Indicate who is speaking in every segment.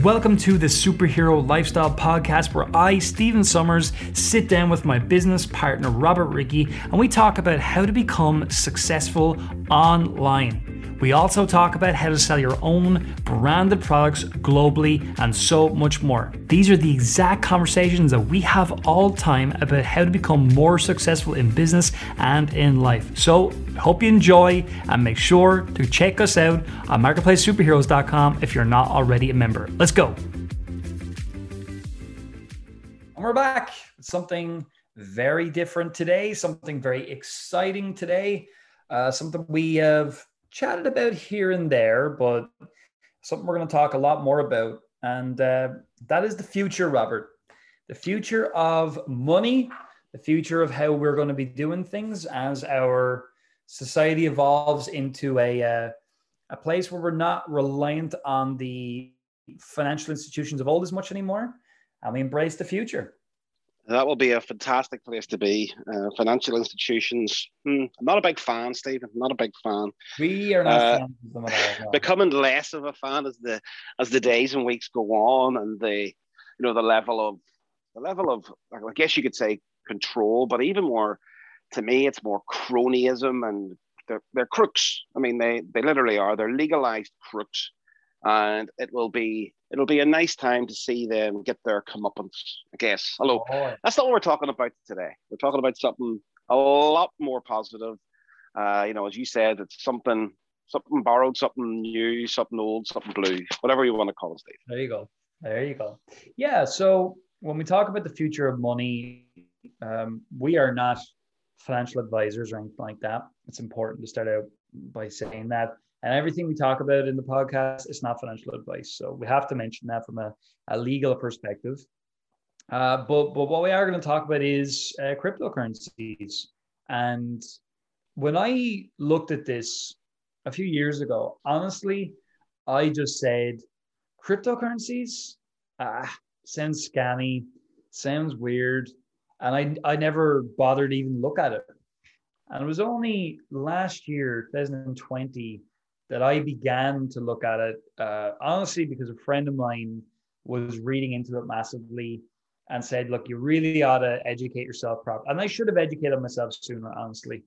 Speaker 1: Welcome to the Superhero Lifestyle Podcast, where I, Stephen Somers, sit down with my business partner, Robert Ricky, and we talk about how to become successful online. We also talk about how to sell your own branded products globally and so much more. These are the exact conversations that we have all time about how to become more successful in business and in life. So, hope you enjoy and make sure to check us out on marketplacesuperheroes.com if you're not already a member. Let's go. And we're back. Something very different today, something very exciting today, uh, something we have chatted about here and there, but something we're going to talk a lot more about. And uh, that is the future, Robert. The future of money, the future of how we're going to be doing things as our society evolves into a, uh, a place where we're not reliant on the financial institutions of old as much anymore. And we embrace the future.
Speaker 2: That will be a fantastic place to be. Uh, financial institutions. Hmm, I'm not a big fan, Stephen. I'm not a big fan.
Speaker 1: We are not uh, fans of them
Speaker 2: at all. Becoming less of a fan as the as the days and weeks go on, and the you know the level of the level of I guess you could say control, but even more to me, it's more cronyism and they're they're crooks. I mean, they they literally are. They're legalized crooks and it will be it'll be a nice time to see them get their comeuppance. I guess. Hello. Oh, That's not what we're talking about today. We're talking about something a lot more positive. Uh, you know, as you said, it's something something borrowed, something new, something old, something blue, whatever you want to call it, Steve.
Speaker 1: There you go. There you go. Yeah. So when we talk about the future of money, um, we are not financial advisors or anything like that. It's important to start out by saying that. And everything we talk about in the podcast is not financial advice. So we have to mention that from a, a legal perspective. Uh, but, but what we are going to talk about is uh, cryptocurrencies. And when I looked at this a few years ago, honestly, I just said, cryptocurrencies, ah, sounds scammy, sounds weird. And I, I never bothered even look at it. And it was only last year, 2020, that I began to look at it uh, honestly because a friend of mine was reading into it massively and said, "Look, you really ought to educate yourself properly." And I should have educated myself sooner, honestly,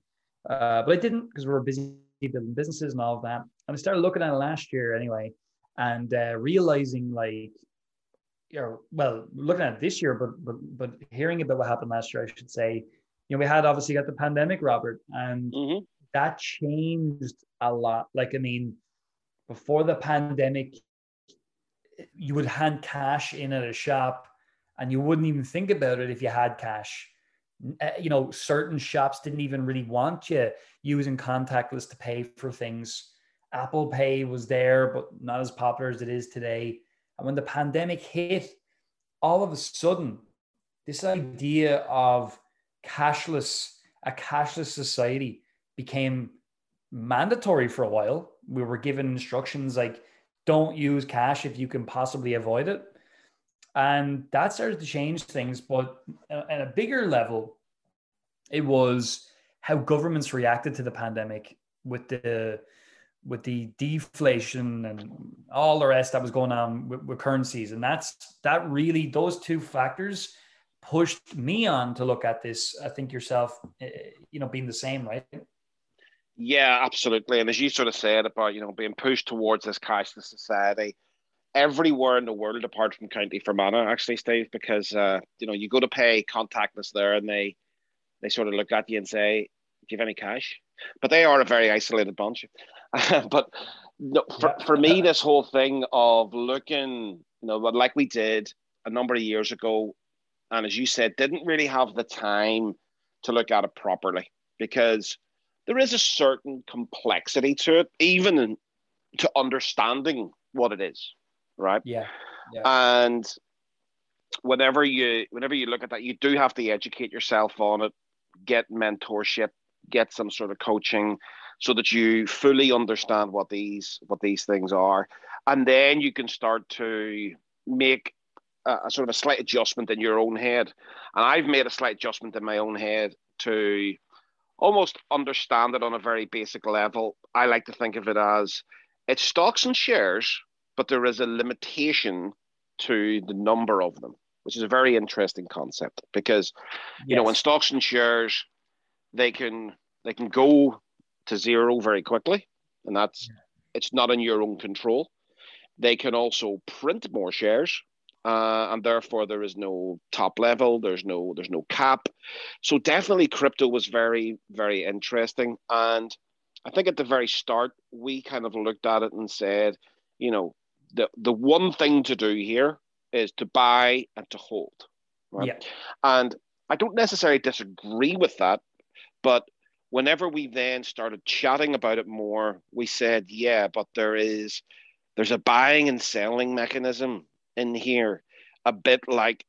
Speaker 1: uh, but I didn't because we were busy building businesses and all of that. And I started looking at it last year anyway, and uh, realizing like, you know, well, looking at this year, but but but hearing about what happened last year, I should say, you know, we had obviously got the pandemic, Robert, and mm-hmm that changed a lot. Like, I mean, before the pandemic, you would hand cash in at a shop and you wouldn't even think about it if you had cash. Uh, you know, certain shops didn't even really want you using contactless to pay for things. Apple Pay was there, but not as popular as it is today. And when the pandemic hit, all of a sudden, this idea of cashless, a cashless society, became mandatory for a while. We were given instructions like, don't use cash if you can possibly avoid it. And that started to change things. But at a bigger level, it was how governments reacted to the pandemic with the with the deflation and all the rest that was going on with, with currencies and that's that really those two factors pushed me on to look at this i think yourself eh, you know being the same right
Speaker 2: yeah, absolutely. And as you sort of said about, you know, being pushed towards this cashless society everywhere in the world apart from County Fermanagh, actually, Steve, because uh, you know, you go to pay contactless there and they they sort of look at you and say, Do you have any cash? But they are a very isolated bunch. but no, for, for me, this whole thing of looking, you know, like we did a number of years ago, and as you said, didn't really have the time to look at it properly because there is a certain complexity to it, even in, to understanding what it is, right?
Speaker 1: Yeah.
Speaker 2: yeah. And whenever you whenever you look at that, you do have to educate yourself on it, get mentorship, get some sort of coaching, so that you fully understand what these what these things are, and then you can start to make a, a sort of a slight adjustment in your own head. And I've made a slight adjustment in my own head to almost understand it on a very basic level. I like to think of it as it's stocks and shares, but there is a limitation to the number of them, which is a very interesting concept because you know in stocks and shares they can they can go to zero very quickly, and that's it's not in your own control. They can also print more shares, uh, and therefore there is no top level. There's no there's no cap. So definitely, crypto was very very interesting. And I think at the very start we kind of looked at it and said, you know, the the one thing to do here is to buy and to hold. Right? Yeah. And I don't necessarily disagree with that, but whenever we then started chatting about it more, we said, yeah, but there is there's a buying and selling mechanism in here, a bit like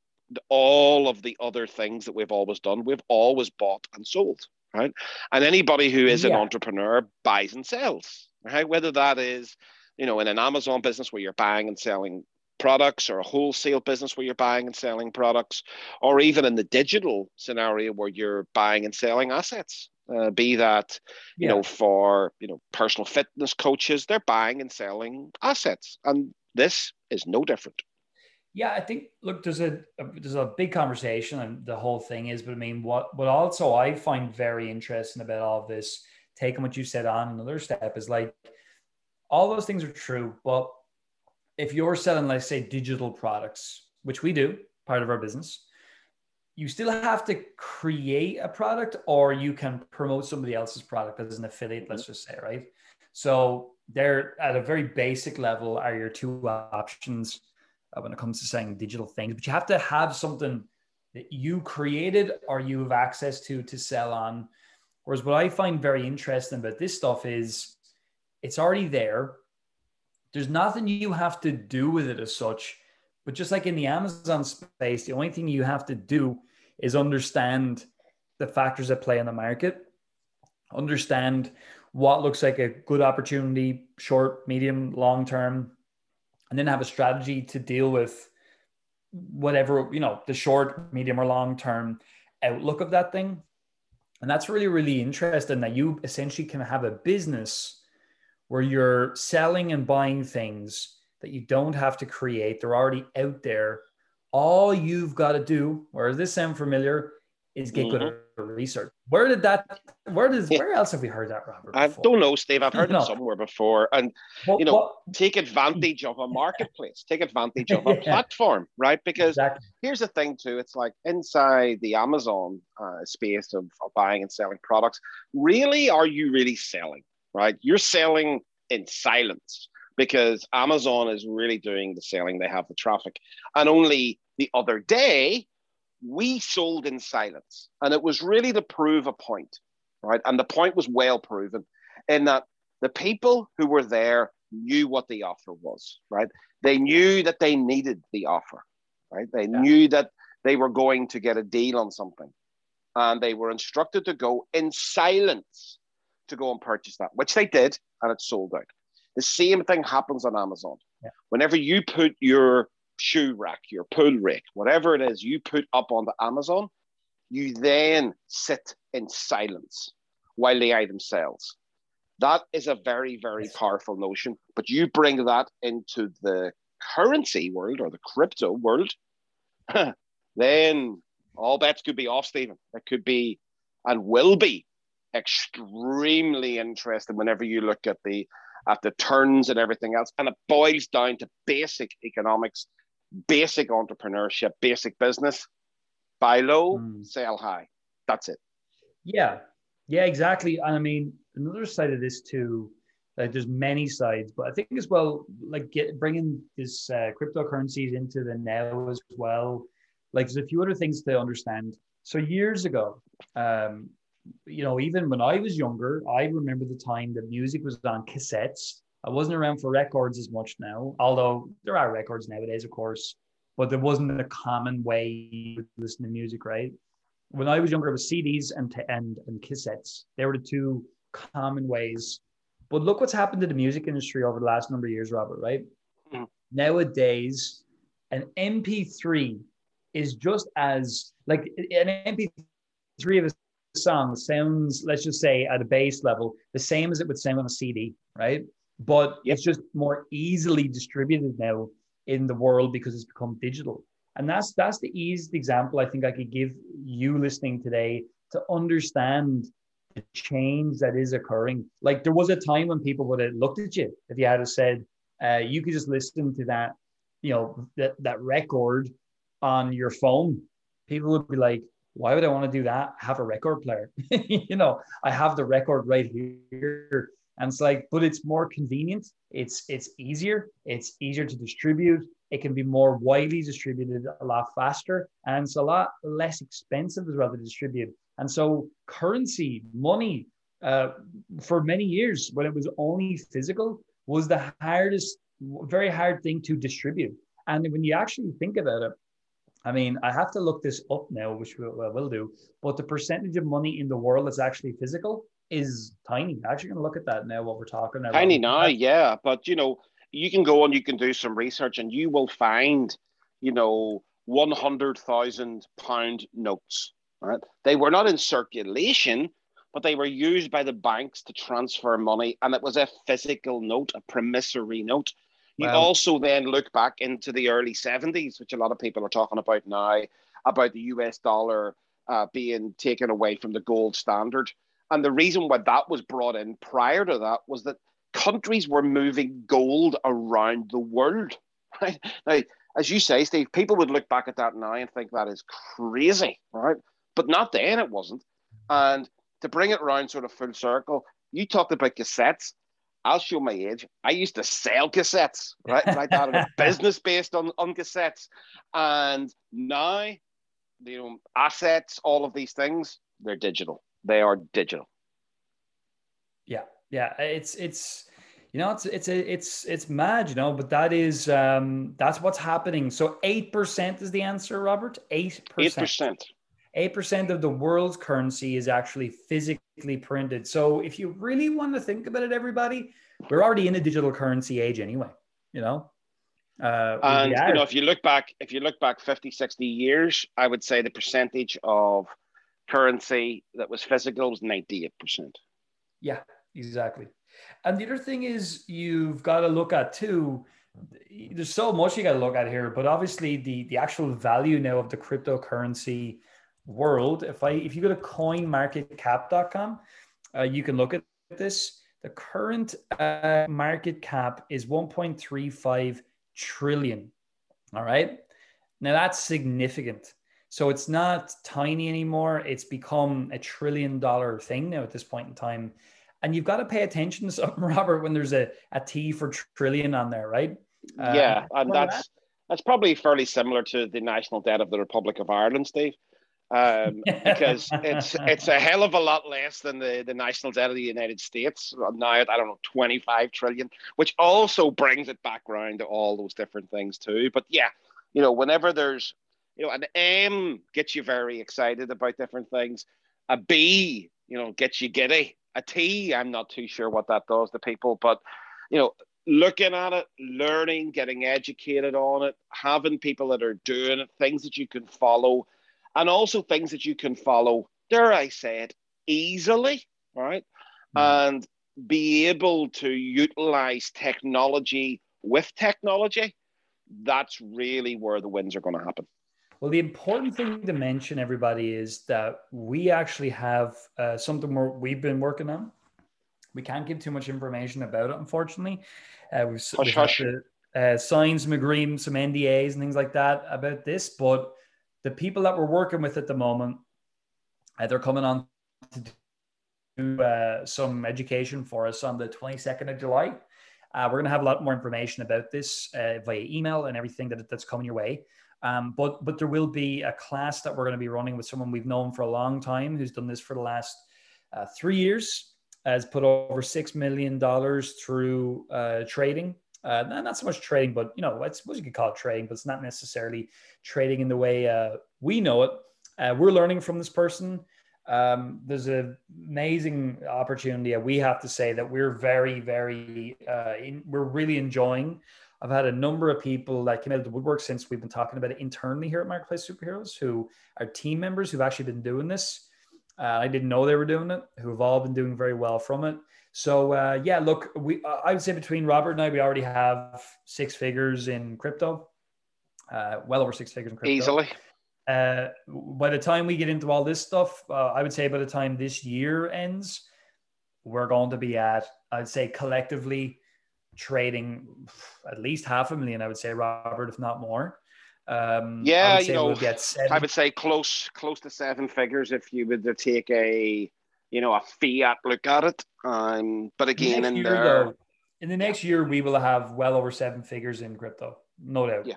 Speaker 2: all of the other things that we've always done. We've always bought and sold, right? And anybody who is yeah. an entrepreneur buys and sells, right? Whether that is, you know, in an Amazon business where you're buying and selling products or a wholesale business where you're buying and selling products, or even in the digital scenario where you're buying and selling assets, uh, be that you yeah. know for you know personal fitness coaches they're buying and selling assets and this is no different
Speaker 1: yeah i think look there's a, a, there's a big conversation and the whole thing is but i mean what what also i find very interesting about all of this taking what you said on another step is like all those things are true but if you're selling let's say digital products which we do part of our business you still have to create a product or you can promote somebody else's product as an affiliate let's just say right? So they're at a very basic level are your two options Uh, when it comes to selling digital things but you have to have something that you created or you have access to to sell on. Whereas what i find very interesting about this stuff is it's already there. There's nothing you have to do with it as such but just like in the amazon space the only thing you have to do is understand the factors that play in the market, understand what looks like a good opportunity, short, medium, long term, and then have a strategy to deal with whatever, you know, the short, medium, or long term outlook of that thing. And that's really, really interesting that you essentially can have a business where you're selling and buying things that you don't have to create, they're already out there all you've got to do, where does this sound familiar, is get mm-hmm. good research. Where did that? Where does? Where else have we heard that, Robert?
Speaker 2: Before? I don't know, Steve. I've heard no. it somewhere before, and you know, take advantage of a marketplace, take advantage of a yeah. platform, right? Because exactly. here's the thing, too. It's like inside the Amazon uh, space of, of buying and selling products. Really, are you really selling? Right? You're selling in silence because Amazon is really doing the selling. They have the traffic. And only the other day, we sold in silence. And it was really to prove a point, right? And the point was well proven in that the people who were there knew what the offer was, right? They knew that they needed the offer, right? They yeah. knew that they were going to get a deal on something. And they were instructed to go in silence to go and purchase that, which they did, and it sold out. The same thing happens on Amazon. Yeah. Whenever you put your shoe rack, your pull rack, whatever it is you put up onto Amazon, you then sit in silence while the item sells. That is a very, very powerful notion. But you bring that into the currency world or the crypto world, then all bets could be off, Stephen. It could be and will be extremely interesting whenever you look at the at the turns and everything else. And it boils down to basic economics, basic entrepreneurship, basic business. Buy low, mm. sell high. That's it.
Speaker 1: Yeah. Yeah, exactly. And I mean, another side of this too, like there's many sides, but I think as well, like get bringing this uh, cryptocurrencies into the now as well. Like there's a few other things to understand. So years ago, um, you know, even when I was younger, I remember the time that music was on cassettes. I wasn't around for records as much now, although there are records nowadays, of course, but there wasn't a common way to listen to music, right? When I was younger, it was CDs and, and, and cassettes. They were the two common ways. But look what's happened to the music industry over the last number of years, Robert, right? Mm-hmm. Nowadays, an MP3 is just as like an MP3 of a song sounds, let's just say at a base level, the same as it would sound on a CD, right? But yep. it's just more easily distributed now in the world because it's become digital. And that's that's the easiest example I think I could give you listening today to understand the change that is occurring. Like there was a time when people would have looked at you if you had said, uh, you could just listen to that, you know, that, that record on your phone. People would be like, why would I want to do that? I Have a record player. you know, I have the record right here. And it's like, but it's more convenient. It's it's easier. It's easier to distribute. It can be more widely distributed a lot faster, and it's a lot less expensive as well to distribute. And so, currency, money, uh, for many years when it was only physical, was the hardest, very hard thing to distribute. And when you actually think about it, I mean, I have to look this up now, which we will do. But the percentage of money in the world that's actually physical is tiny. Actually going to look at that now. What we're talking about.
Speaker 2: Tiny now, yeah. But you know, you can go and you can do some research, and you will find, you know, one hundred thousand pound notes. Right? They were not in circulation, but they were used by the banks to transfer money, and it was a physical note, a promissory note. You wow. also then look back into the early 70s, which a lot of people are talking about now, about the US dollar uh, being taken away from the gold standard. And the reason why that was brought in prior to that was that countries were moving gold around the world. Right? Now, as you say, Steve, people would look back at that now and think that is crazy, right? But not then, it wasn't. And to bring it around sort of full circle, you talked about cassettes. I'll show my age. I used to sell cassettes, right? like that, a business based on, on cassettes. And now, you know, assets, all of these things, they're digital. They are digital.
Speaker 1: Yeah, yeah. It's it's you know it's it's it's it's mad, you know. But that is um that's what's happening. So eight percent is the answer, Robert. Eight percent. Eight percent. 8% of the world's currency is actually physically printed. So if you really want to think about it, everybody, we're already in a digital currency age anyway, you know?
Speaker 2: Uh, and you know, if you look back, if you look back 50, 60 years, I would say the percentage of currency that was physical was 98%.
Speaker 1: Yeah, exactly. And the other thing is you've got to look at too, there's so much you got to look at here, but obviously the, the actual value now of the cryptocurrency world, if I if you go to coinmarketcap.com, uh, you can look at this. The current uh, market cap is 1.35 trillion. All right. Now that's significant. So it's not tiny anymore. It's become a trillion dollar thing now at this point in time. And you've got to pay attention to something, Robert, when there's a, a T for trillion on there, right?
Speaker 2: Yeah. Um, and that's, that's probably fairly similar to the national debt of the Republic of Ireland, Steve um, because it's it's a hell of a lot less than the, the national debt of the United States now at I don't know 25 trillion, which also brings it back around to all those different things too. But yeah, you know, whenever there's you know an M gets you very excited about different things, a B you know gets you giddy, a T I'm not too sure what that does to people, but you know looking at it, learning, getting educated on it, having people that are doing it, things that you can follow and also things that you can follow, dare I say it, easily, right? Mm. And be able to utilize technology with technology. That's really where the wins are going to happen.
Speaker 1: Well, the important thing to mention, everybody, is that we actually have uh, something more we've been working on. We can't give too much information about it, unfortunately. Uh, we've, hush, hush. To, uh, signed some agreements, some NDAs, and things like that about this. But the people that we're working with at the moment, uh, they're coming on to do uh, some education for us on the 22nd of July. Uh, we're going to have a lot more information about this uh, via email and everything that, that's coming your way. Um, but but there will be a class that we're going to be running with someone we've known for a long time who's done this for the last uh, three years, has put over six million dollars through uh, trading uh, not so much trading, but you know, I suppose you could call it trading, but it's not necessarily trading in the way uh, we know it. Uh, we're learning from this person. Um, there's an amazing opportunity. We have to say that we're very, very, uh, in, we're really enjoying. I've had a number of people that came out of the woodwork since we've been talking about it internally here at Marketplace Superheroes, who are team members who've actually been doing this. Uh, I didn't know they were doing it, who have all been doing very well from it. So uh, yeah, look, we I would say between Robert and I, we already have six figures in crypto, uh, well over six figures in crypto.
Speaker 2: Easily.
Speaker 1: Uh, by the time we get into all this stuff, uh, I would say by the time this year ends, we're going to be at, I'd say collectively trading at least half a million, I would say, Robert, if not more. Um,
Speaker 2: yeah, you know, we'll get seven. I would say close, close to seven figures if you would take a, you know, a fiat look at it. Um, but again, in, year, there, though,
Speaker 1: in the next year, we will have well over seven figures in crypto, no doubt.
Speaker 2: Yeah,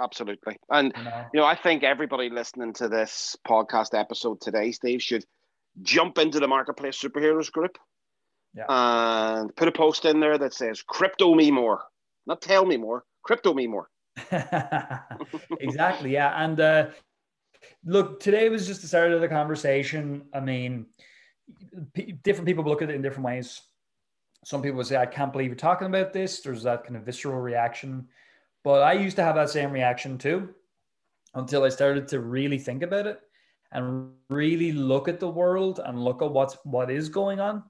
Speaker 2: absolutely. And know, you know, I think everybody listening to this podcast episode today, Steve, should jump into the marketplace superheroes group yeah. and put a post in there that says crypto me more, not tell me more, crypto me more.
Speaker 1: exactly. Yeah. And uh, look, today was just the start of the conversation. I mean, p- different people look at it in different ways. Some people say, I can't believe you're talking about this. There's that kind of visceral reaction. But I used to have that same reaction too until I started to really think about it and really look at the world and look at what's what is going on,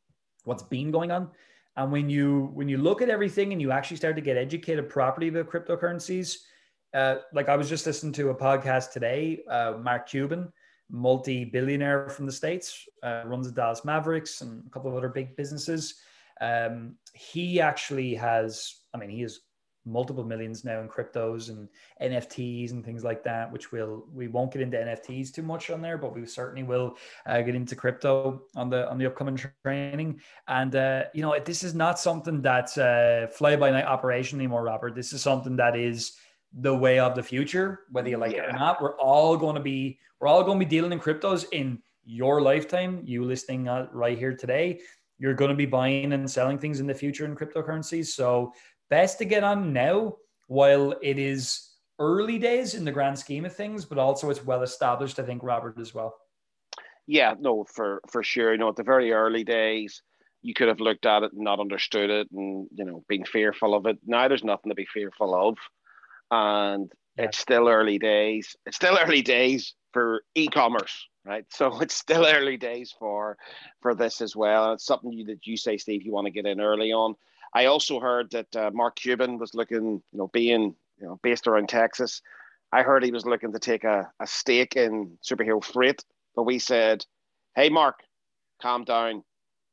Speaker 1: what's been going on. And when you when you look at everything and you actually start to get educated properly about cryptocurrencies, uh, like I was just listening to a podcast today, uh, Mark Cuban, multi-billionaire from the states, uh, runs the Dallas Mavericks and a couple of other big businesses. Um, he actually has, I mean, he is multiple millions now in cryptos and NFTs and things like that, which we'll we won't get into NFTs too much on there, but we certainly will uh, get into crypto on the on the upcoming training. And uh, you know, this is not something that's a fly by night operation anymore, Robert. This is something that is the way of the future, whether you like yeah. it or not. We're all going to be we're all going to be dealing in cryptos in your lifetime. You listening uh, right here today. You're going to be buying and selling things in the future in cryptocurrencies. So best to get on now while it is early days in the grand scheme of things, but also it's well established, I think, Robert, as well.
Speaker 2: Yeah, no, for for sure. You know, at the very early days, you could have looked at it and not understood it and, you know, been fearful of it. Now there's nothing to be fearful of. And yeah. it's still early days. It's still early days for e-commerce, right? So it's still early days for for this as well. And it's something you, that you say, Steve, you want to get in early on. I also heard that uh, Mark Cuban was looking, you know, being you know based around Texas. I heard he was looking to take a, a stake in superhero freight, but we said, "Hey, Mark, calm down.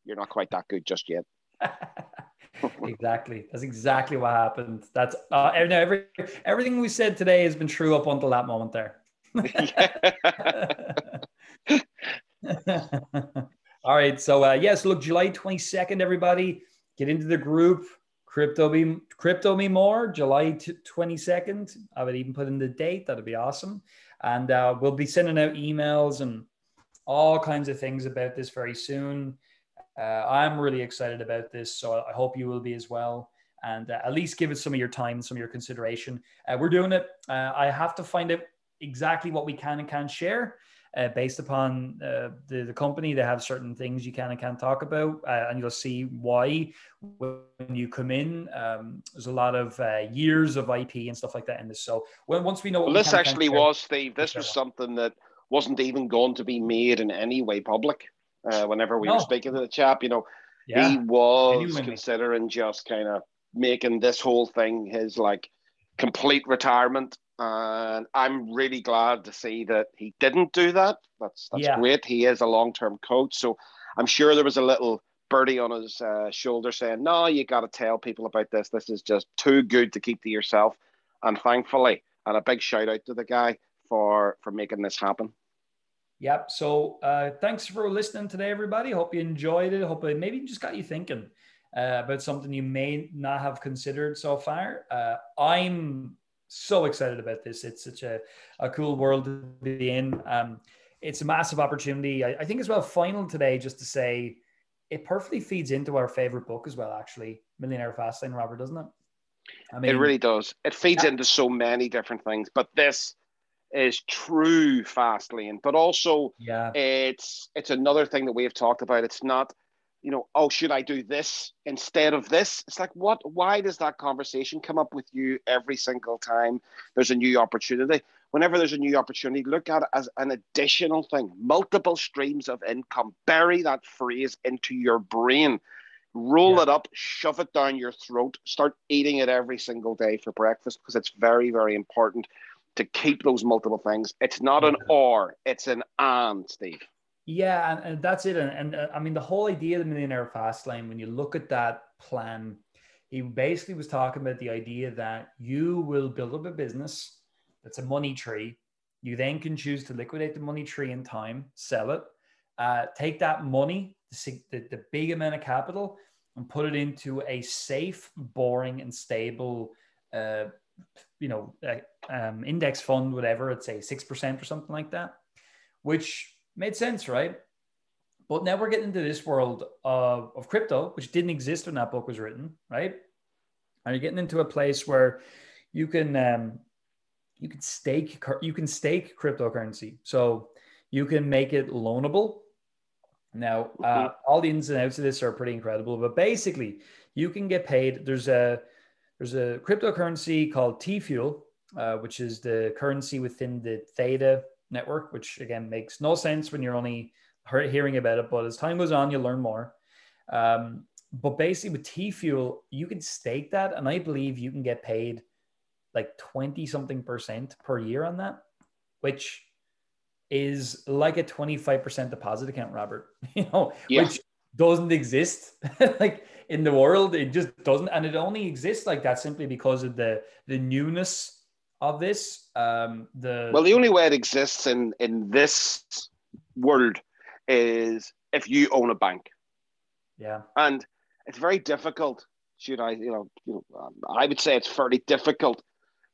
Speaker 2: You're not quite that good just yet."
Speaker 1: exactly. That's exactly what happened. That's uh, every everything we said today has been true up until that moment there. All right. So uh, yes, look, July twenty second, everybody get into the group. Crypto me, crypto me more. July twenty second. I would even put in the date. That'd be awesome. And uh, we'll be sending out emails and all kinds of things about this very soon. Uh, I'm really excited about this, so I hope you will be as well. And uh, at least give it some of your time, some of your consideration. Uh, we're doing it. Uh, I have to find out exactly what we can and can't share uh, based upon uh, the, the company. They have certain things you can and can't talk about, uh, and you'll see why when you come in. Um, there's a lot of uh, years of IP and stuff like that in this. So when, once we know,
Speaker 2: well, this actually was Steve. This was something that wasn't even going to be made in any way public. Uh, whenever we no. were speaking to the chap, you know, yeah. he was considering just kind of making this whole thing his like complete retirement and I'm really glad to see that he didn't do that. That's that's yeah. great. He is a long term coach, so I'm sure there was a little birdie on his uh, shoulder saying, "No, you got to tell people about this. This is just too good to keep to yourself." And thankfully, and a big shout out to the guy for for making this happen.
Speaker 1: Yep. So uh, thanks for listening today, everybody. Hope you enjoyed it. Hope it maybe just got you thinking uh, about something you may not have considered so far. Uh, I'm so excited about this. It's such a, a cool world to be in. Um, it's a massive opportunity. I, I think as well, final today, just to say it perfectly feeds into our favorite book as well, actually, Millionaire Fastlane, Robert, doesn't it?
Speaker 2: I mean, it really does. It feeds yeah. into so many different things, but this is true fast lane, but also
Speaker 1: yeah,
Speaker 2: it's it's another thing that we have talked about. It's not you know, oh, should I do this instead of this? It's like, what? Why does that conversation come up with you every single time there's a new opportunity? Whenever there's a new opportunity, look at it as an additional thing, multiple streams of income. Bury that phrase into your brain. roll yeah. it up, shove it down your throat, start eating it every single day for breakfast because it's very, very important to keep those multiple things. It's not an or, it's an and, Steve.
Speaker 1: Yeah, and, and that's it. And, and uh, I mean, the whole idea of the Millionaire Fast Lane, when you look at that plan, he basically was talking about the idea that you will build up a business that's a money tree. You then can choose to liquidate the money tree in time, sell it, uh, take that money, the, the, big amount of capital, and put it into a safe, boring, and stable, uh, you know, uh, um, index fund, whatever. It's a six percent or something like that, which made sense, right? But now we're getting into this world of, of crypto, which didn't exist when that book was written, right? And you're getting into a place where you can um, you can stake you can stake cryptocurrency. So you can make it loanable. Now, uh, all the ins and outs of this are pretty incredible, but basically, you can get paid. There's a there's a cryptocurrency called T Fuel, uh, which is the currency within the Theta network, which again makes no sense when you're only hearing about it. But as time goes on, you'll learn more. Um, but basically, with T Fuel, you can stake that, and I believe you can get paid like 20 something percent per year on that, which is like a 25% deposit account, Robert, you know, yeah. which doesn't exist like in the world. It just doesn't. And it only exists like that simply because of the, the newness of this. Um, the
Speaker 2: well, the only way it exists in, in this world is if you own a bank.
Speaker 1: Yeah.
Speaker 2: And it's very difficult. Should I, you know, you know, um, I would say it's fairly difficult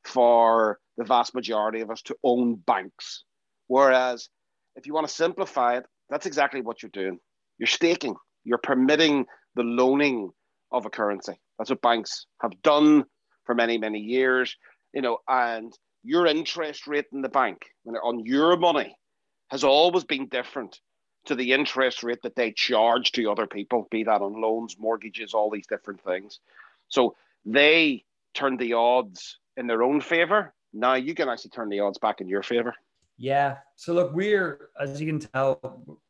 Speaker 2: for the vast majority of us to own banks. Whereas if you want to simplify it, that's exactly what you're doing. You're staking, you're permitting the loaning of a currency. That's what banks have done for many, many years. You know, and your interest rate in the bank on your money has always been different to the interest rate that they charge to other people, be that on loans, mortgages, all these different things. So they turn the odds in their own favor. Now you can actually turn the odds back in your favor.
Speaker 1: Yeah. So look, we're as you can tell,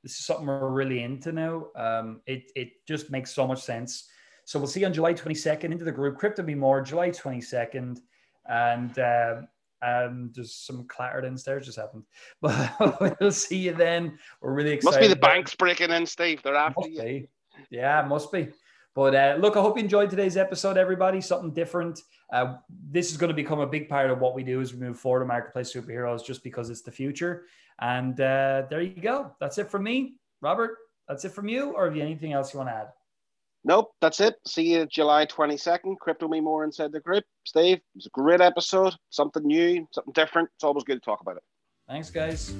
Speaker 1: this is something we're really into now. Um, it it just makes so much sense. So we'll see on July 22nd into the group. Crypto be more July 22nd, and uh, um, there's some clatter downstairs just happened, but we'll see you then. We're really excited.
Speaker 2: Must be the banks breaking in, Steve. They're after must you.
Speaker 1: Be. Yeah, must be. But uh, look, I hope you enjoyed today's episode, everybody. Something different. Uh, this is going to become a big part of what we do as we move forward to Marketplace Superheroes, just because it's the future. And uh, there you go. That's it from me, Robert. That's it from you, or have you anything else you want to add?
Speaker 2: Nope, that's it. See you July 22nd. Crypto Me More inside the group. Steve, it was a great episode. Something new, something different. It's always good to talk about it.
Speaker 1: Thanks, guys.